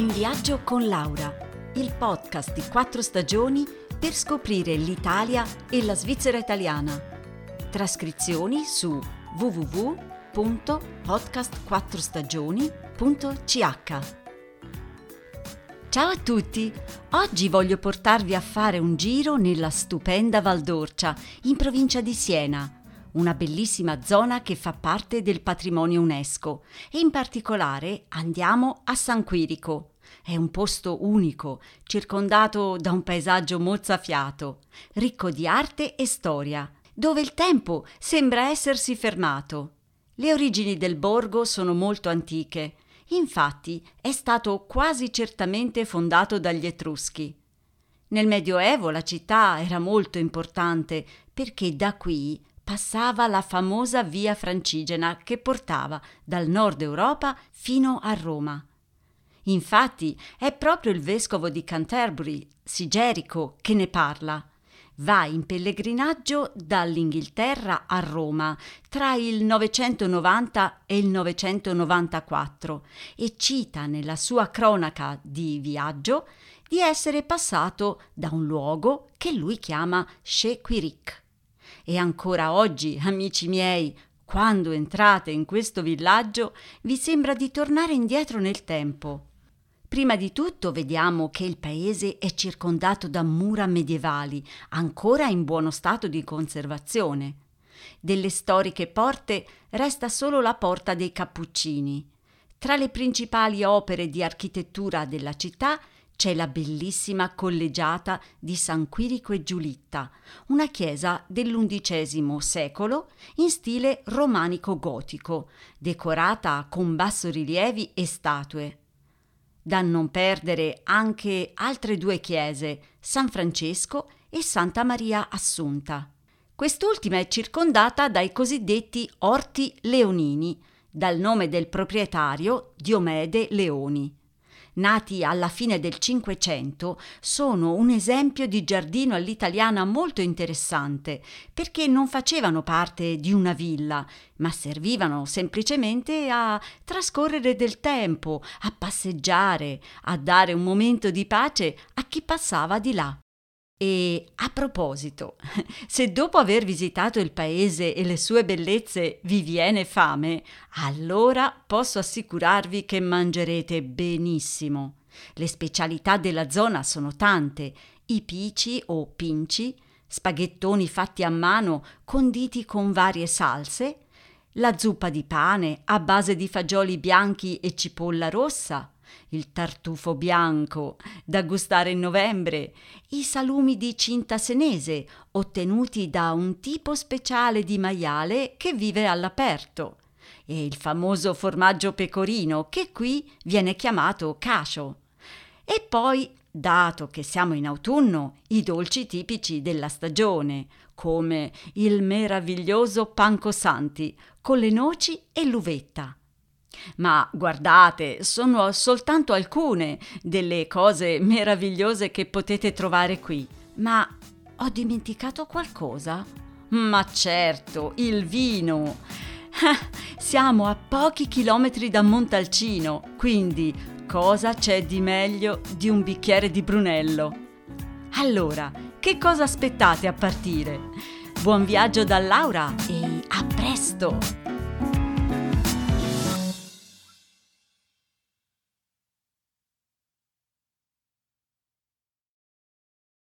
In viaggio con Laura, il podcast di quattro stagioni per scoprire l'Italia e la Svizzera italiana. Trascrizioni su www.podcast4stagioni.ch. Ciao a tutti! Oggi voglio portarvi a fare un giro nella stupenda Val d'Orcia, in provincia di Siena una bellissima zona che fa parte del patrimonio UNESCO e in particolare andiamo a San Quirico. È un posto unico, circondato da un paesaggio mozzafiato, ricco di arte e storia, dove il tempo sembra essersi fermato. Le origini del borgo sono molto antiche, infatti è stato quasi certamente fondato dagli Etruschi. Nel Medioevo la città era molto importante perché da qui passava la famosa via francigena che portava dal nord Europa fino a Roma. Infatti è proprio il vescovo di Canterbury, Sigerico, che ne parla. Va in pellegrinaggio dall'Inghilterra a Roma tra il 990 e il 994 e cita nella sua cronaca di viaggio di essere passato da un luogo che lui chiama Shequirik. E ancora oggi, amici miei, quando entrate in questo villaggio, vi sembra di tornare indietro nel tempo. Prima di tutto vediamo che il paese è circondato da mura medievali, ancora in buono stato di conservazione. Delle storiche porte resta solo la porta dei Cappuccini. Tra le principali opere di architettura della città c'è la bellissima collegiata di San Quirico e Giulitta, una chiesa dell'undicesimo secolo in stile romanico-gotico, decorata con bassorilievi e statue. Da non perdere anche altre due chiese, San Francesco e Santa Maria Assunta. Quest'ultima è circondata dai cosiddetti orti leonini, dal nome del proprietario Diomede Leoni nati alla fine del Cinquecento, sono un esempio di giardino all'italiana molto interessante, perché non facevano parte di una villa, ma servivano semplicemente a trascorrere del tempo, a passeggiare, a dare un momento di pace a chi passava di là. E a proposito, se dopo aver visitato il paese e le sue bellezze vi viene fame, allora posso assicurarvi che mangerete benissimo. Le specialità della zona sono tante, i pici o pinci, spaghettoni fatti a mano conditi con varie salse, la zuppa di pane a base di fagioli bianchi e cipolla rossa, il tartufo bianco da gustare in novembre, i salumi di cinta senese ottenuti da un tipo speciale di maiale che vive all'aperto e il famoso formaggio pecorino che qui viene chiamato cacio. E poi, dato che siamo in autunno, i dolci tipici della stagione, come il meraviglioso panco santi con le noci e l'uvetta ma guardate, sono soltanto alcune delle cose meravigliose che potete trovare qui. Ma ho dimenticato qualcosa? Ma certo, il vino. Siamo a pochi chilometri da Montalcino, quindi cosa c'è di meglio di un bicchiere di Brunello? Allora, che cosa aspettate a partire? Buon viaggio da Laura e a presto!